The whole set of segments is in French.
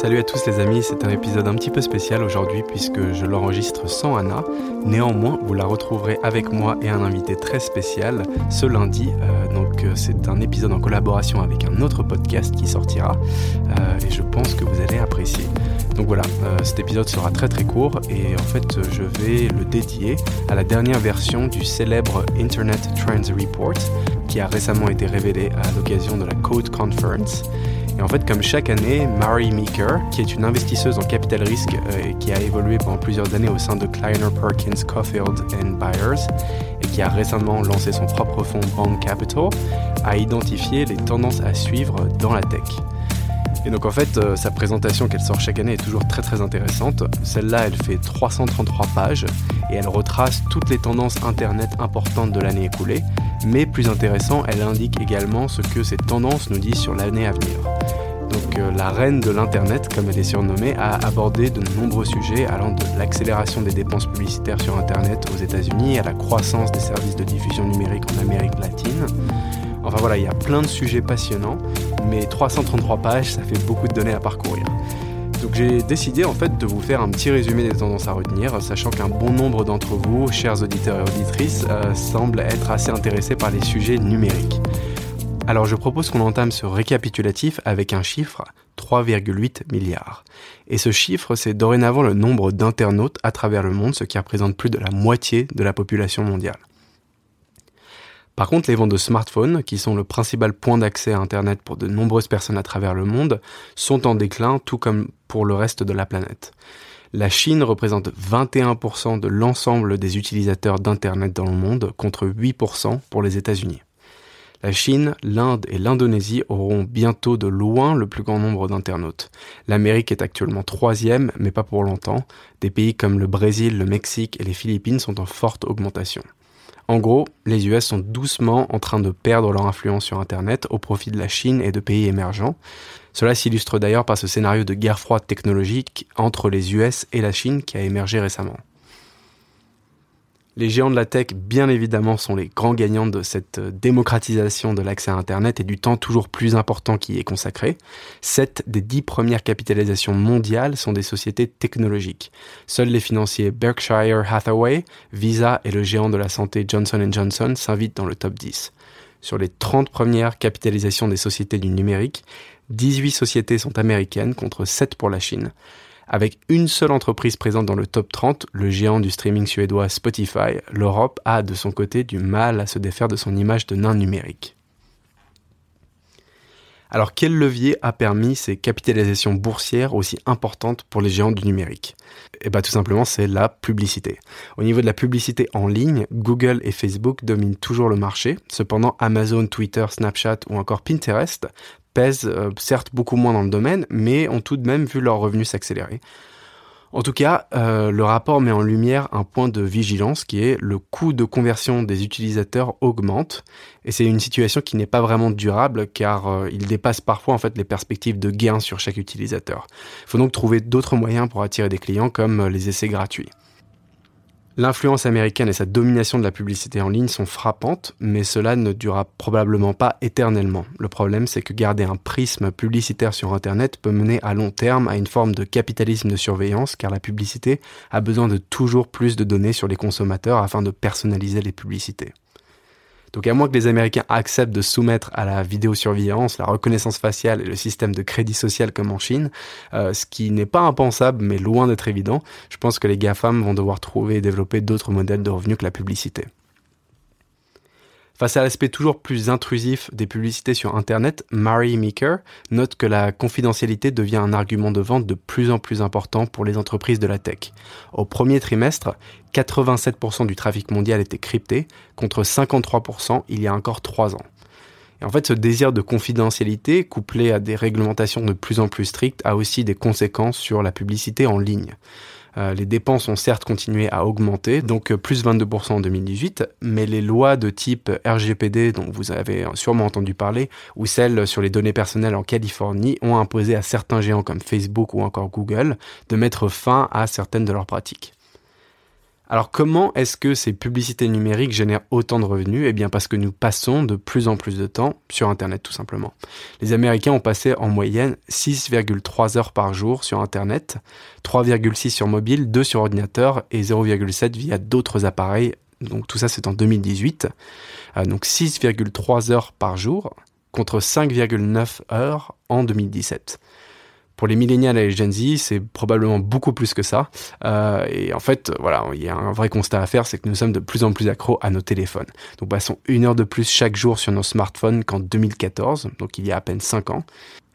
Salut à tous les amis, c'est un épisode un petit peu spécial aujourd'hui puisque je l'enregistre sans Anna. Néanmoins, vous la retrouverez avec moi et un invité très spécial ce lundi. Euh, donc euh, c'est un épisode en collaboration avec un autre podcast qui sortira euh, et je pense que vous allez apprécier. Donc voilà, cet épisode sera très très court et en fait je vais le dédier à la dernière version du célèbre Internet Trends Report qui a récemment été révélé à l'occasion de la Code Conference. Et en fait, comme chaque année, Mary Meeker, qui est une investisseuse en capital risque euh, et qui a évolué pendant plusieurs années au sein de Kleiner Perkins Caulfield Byers et qui a récemment lancé son propre fonds Bond Capital, a identifié les tendances à suivre dans la tech. Et donc en fait, euh, sa présentation qu'elle sort chaque année est toujours très très intéressante. Celle-là, elle fait 333 pages et elle retrace toutes les tendances Internet importantes de l'année écoulée. Mais plus intéressant, elle indique également ce que ces tendances nous disent sur l'année à venir. Donc euh, la reine de l'Internet, comme elle est surnommée, a abordé de nombreux sujets allant de l'accélération des dépenses publicitaires sur Internet aux États-Unis à la croissance des services de diffusion numérique en Amérique latine. Enfin voilà, il y a plein de sujets passionnants, mais 333 pages, ça fait beaucoup de données à parcourir. Donc j'ai décidé en fait de vous faire un petit résumé des tendances à retenir, sachant qu'un bon nombre d'entre vous, chers auditeurs et auditrices, euh, semblent être assez intéressés par les sujets numériques. Alors je propose qu'on entame ce récapitulatif avec un chiffre, 3,8 milliards. Et ce chiffre, c'est dorénavant le nombre d'internautes à travers le monde, ce qui représente plus de la moitié de la population mondiale. Par contre, les ventes de smartphones, qui sont le principal point d'accès à Internet pour de nombreuses personnes à travers le monde, sont en déclin, tout comme pour le reste de la planète. La Chine représente 21% de l'ensemble des utilisateurs d'Internet dans le monde, contre 8% pour les États-Unis. La Chine, l'Inde et l'Indonésie auront bientôt de loin le plus grand nombre d'internautes. L'Amérique est actuellement troisième, mais pas pour longtemps. Des pays comme le Brésil, le Mexique et les Philippines sont en forte augmentation. En gros, les US sont doucement en train de perdre leur influence sur Internet au profit de la Chine et de pays émergents. Cela s'illustre d'ailleurs par ce scénario de guerre froide technologique entre les US et la Chine qui a émergé récemment. Les géants de la tech, bien évidemment, sont les grands gagnants de cette euh, démocratisation de l'accès à Internet et du temps toujours plus important qui y est consacré. Sept des dix premières capitalisations mondiales sont des sociétés technologiques. Seuls les financiers Berkshire Hathaway, Visa et le géant de la santé Johnson Johnson s'invitent dans le top 10. Sur les 30 premières capitalisations des sociétés du numérique, 18 sociétés sont américaines contre 7 pour la Chine. Avec une seule entreprise présente dans le top 30, le géant du streaming suédois Spotify, l'Europe a de son côté du mal à se défaire de son image de nain numérique. Alors quel levier a permis ces capitalisations boursières aussi importantes pour les géants du numérique? Eh bien tout simplement c'est la publicité. Au niveau de la publicité en ligne, Google et Facebook dominent toujours le marché. Cependant Amazon, Twitter, Snapchat ou encore Pinterest pèsent euh, certes beaucoup moins dans le domaine, mais ont tout de même vu leurs revenus s'accélérer. En tout cas, euh, le rapport met en lumière un point de vigilance qui est le coût de conversion des utilisateurs augmente et c'est une situation qui n'est pas vraiment durable car euh, il dépasse parfois en fait les perspectives de gain sur chaque utilisateur. Il faut donc trouver d'autres moyens pour attirer des clients comme les essais gratuits. L'influence américaine et sa domination de la publicité en ligne sont frappantes, mais cela ne durera probablement pas éternellement. Le problème, c'est que garder un prisme publicitaire sur Internet peut mener à long terme à une forme de capitalisme de surveillance, car la publicité a besoin de toujours plus de données sur les consommateurs afin de personnaliser les publicités. Donc à moins que les Américains acceptent de soumettre à la vidéosurveillance, la reconnaissance faciale et le système de crédit social comme en Chine, euh, ce qui n'est pas impensable mais loin d'être évident, je pense que les GAFAM vont devoir trouver et développer d'autres modèles de revenus que la publicité. Face à l'aspect toujours plus intrusif des publicités sur Internet, Mary Meeker note que la confidentialité devient un argument de vente de plus en plus important pour les entreprises de la tech. Au premier trimestre, 87% du trafic mondial était crypté, contre 53% il y a encore 3 ans. Et en fait, ce désir de confidentialité, couplé à des réglementations de plus en plus strictes, a aussi des conséquences sur la publicité en ligne. Euh, les dépenses ont certes continué à augmenter, donc euh, plus 22% en 2018, mais les lois de type RGPD, dont vous avez sûrement entendu parler, ou celles sur les données personnelles en Californie, ont imposé à certains géants comme Facebook ou encore Google de mettre fin à certaines de leurs pratiques. Alors comment est-ce que ces publicités numériques génèrent autant de revenus? Eh bien parce que nous passons de plus en plus de temps sur Internet tout simplement. Les Américains ont passé en moyenne 6,3 heures par jour sur Internet, 3,6 sur mobile, 2 sur ordinateur et 0,7 via d'autres appareils. Donc tout ça c'est en 2018. Euh, donc 6,3 heures par jour contre 5,9 heures en 2017. Pour les millénials et les Gen Z, c'est probablement beaucoup plus que ça. Euh, et en fait, voilà, il y a un vrai constat à faire, c'est que nous sommes de plus en plus accros à nos téléphones. Nous passons une heure de plus chaque jour sur nos smartphones qu'en 2014, donc il y a à peine 5 ans.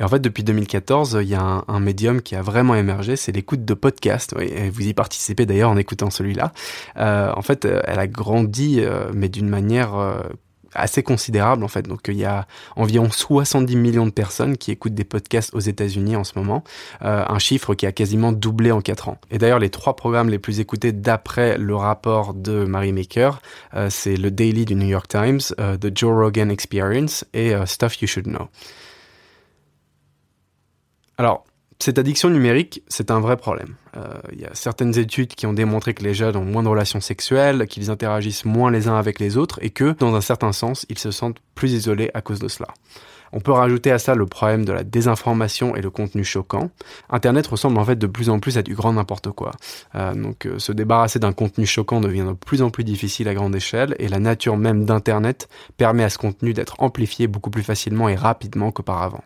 Et en fait, depuis 2014, il y a un, médium qui a vraiment émergé, c'est l'écoute de podcasts. Et vous y participez d'ailleurs en écoutant celui-là. Euh, en fait, elle a grandi, euh, mais d'une manière euh, assez considérable en fait. Donc il y a environ 70 millions de personnes qui écoutent des podcasts aux États-Unis en ce moment, euh, un chiffre qui a quasiment doublé en 4 ans. Et d'ailleurs les trois programmes les plus écoutés d'après le rapport de Mary Maker, euh, c'est le Daily du New York Times, euh, The Joe Rogan Experience et Stuff You Should Know. Alors cette addiction numérique, c'est un vrai problème. Il euh, y a certaines études qui ont démontré que les jeunes ont moins de relations sexuelles, qu'ils interagissent moins les uns avec les autres et que, dans un certain sens, ils se sentent plus isolés à cause de cela. On peut rajouter à ça le problème de la désinformation et le contenu choquant. Internet ressemble en fait de plus en plus à du grand n'importe quoi. Euh, donc euh, se débarrasser d'un contenu choquant devient de plus en plus difficile à grande échelle et la nature même d'Internet permet à ce contenu d'être amplifié beaucoup plus facilement et rapidement qu'auparavant.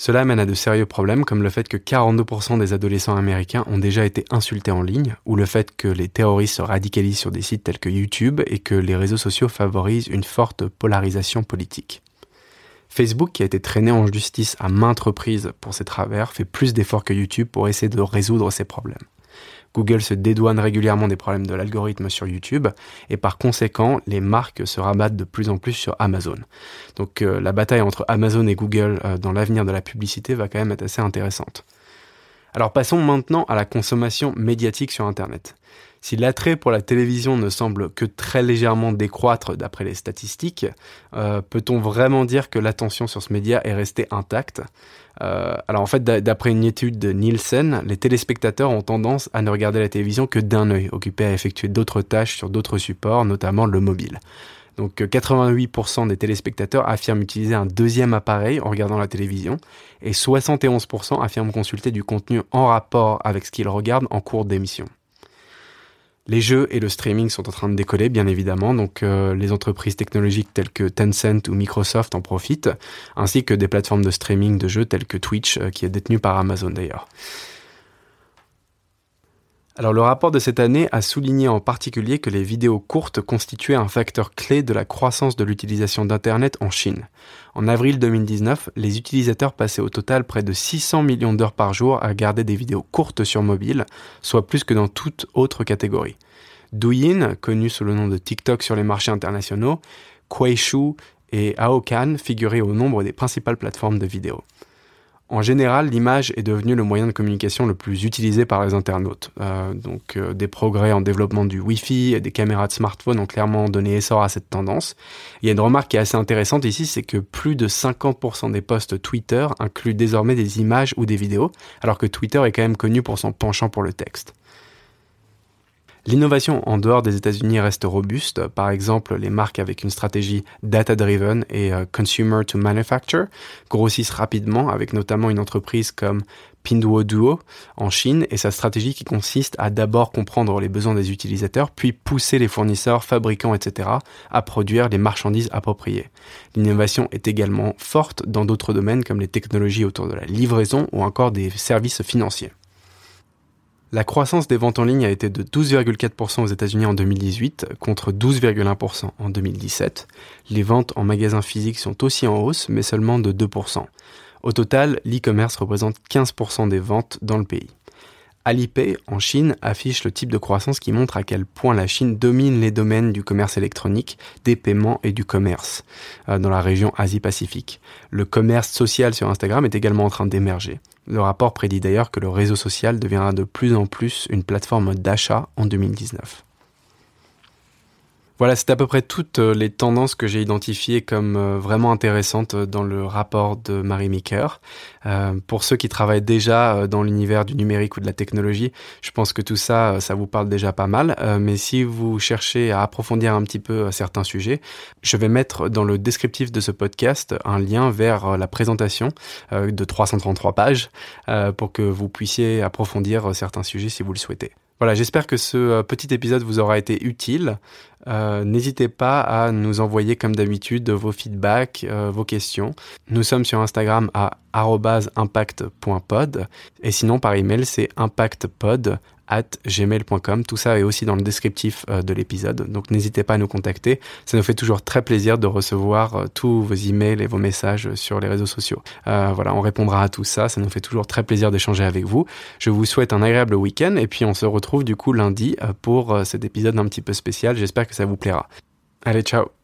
Cela mène à de sérieux problèmes comme le fait que 42% des adolescents américains ont déjà été insultés en ligne, ou le fait que les terroristes se radicalisent sur des sites tels que YouTube et que les réseaux sociaux favorisent une forte polarisation politique. Facebook, qui a été traîné en justice à maintes reprises pour ses travers, fait plus d'efforts que YouTube pour essayer de résoudre ces problèmes. Google se dédouane régulièrement des problèmes de l'algorithme sur YouTube et par conséquent, les marques se rabattent de plus en plus sur Amazon. Donc euh, la bataille entre Amazon et Google euh, dans l'avenir de la publicité va quand même être assez intéressante. Alors passons maintenant à la consommation médiatique sur Internet. Si l'attrait pour la télévision ne semble que très légèrement décroître d'après les statistiques, euh, peut-on vraiment dire que l'attention sur ce média est restée intacte? Euh, Alors en fait, d'après une étude de Nielsen, les téléspectateurs ont tendance à ne regarder la télévision que d'un œil, occupés à effectuer d'autres tâches sur d'autres supports, notamment le mobile. Donc 88% des téléspectateurs affirment utiliser un deuxième appareil en regardant la télévision et 71% affirment consulter du contenu en rapport avec ce qu'ils regardent en cours d'émission. Les jeux et le streaming sont en train de décoller, bien évidemment, donc euh, les entreprises technologiques telles que Tencent ou Microsoft en profitent, ainsi que des plateformes de streaming de jeux telles que Twitch, euh, qui est détenue par Amazon d'ailleurs. Alors le rapport de cette année a souligné en particulier que les vidéos courtes constituaient un facteur clé de la croissance de l'utilisation d'Internet en Chine. En avril 2019, les utilisateurs passaient au total près de 600 millions d'heures par jour à regarder des vidéos courtes sur mobile, soit plus que dans toute autre catégorie. Douyin, connu sous le nom de TikTok sur les marchés internationaux, Kuaishou et Aokan figuraient au nombre des principales plateformes de vidéos. En général, l'image est devenue le moyen de communication le plus utilisé par les internautes. Euh, donc, euh, des progrès en développement du Wi-Fi et des caméras de smartphone ont clairement donné essor à cette tendance. Il y a une remarque qui est assez intéressante ici, c'est que plus de 50% des posts Twitter incluent désormais des images ou des vidéos, alors que Twitter est quand même connu pour son penchant pour le texte. L'innovation en dehors des États-Unis reste robuste. Par exemple, les marques avec une stratégie data-driven et euh, consumer to manufacture grossissent rapidement avec notamment une entreprise comme Pinduoduo en Chine et sa stratégie qui consiste à d'abord comprendre les besoins des utilisateurs puis pousser les fournisseurs, fabricants, etc. à produire les marchandises appropriées. L'innovation est également forte dans d'autres domaines comme les technologies autour de la livraison ou encore des services financiers. La croissance des ventes en ligne a été de 12,4% aux États-Unis en 2018 contre 12,1% en 2017. Les ventes en magasins physiques sont aussi en hausse, mais seulement de 2%. Au total, l'e-commerce représente 15% des ventes dans le pays. Alipay, en Chine, affiche le type de croissance qui montre à quel point la Chine domine les domaines du commerce électronique, des paiements et du commerce euh, dans la région Asie-Pacifique. Le commerce social sur Instagram est également en train d'émerger. Le rapport prédit d'ailleurs que le réseau social deviendra de plus en plus une plateforme d'achat en 2019. Voilà, c'est à peu près toutes euh, les tendances que j'ai identifiées comme euh, vraiment intéressantes euh, dans le rapport de Marie Meeker. pour ceux qui travaillent déjà dans l'univers du numérique ou de la technologie, je pense que tout ça, ça vous parle déjà pas mal. mais si vous cherchez à approfondir un petit peu certains sujets, je vais mettre dans le descriptif de ce podcast un lien vers la présentation de 333 pages pour que vous puissiez approfondir certains sujets si vous le souhaitez. Voilà, j'espère que ce euh, petit épisode vous aura été utile. Euh, N'hésitez pas à nous envoyer comme d'habitude vos feedbacks, euh, vos questions. Nous sommes sur Instagram à impact.pod et sinon par email c'est impactpod at gmail.com. Tout ça est aussi dans le descriptif euh, de l'épisode, donc n'hésitez pas à nous contacter. Ça nous fait toujours très plaisir de recevoir euh, tous vos emails et vos messages sur les réseaux sociaux. Euh, voilà, on répondra à tout ça. Ça nous fait toujours très plaisir d'échanger avec vous. Je vous souhaite un agréable week-end et puis on se retrouve du coup lundi pour cet épisode un petit peu spécial. J'espère que ça vous plaira. Allez, ciao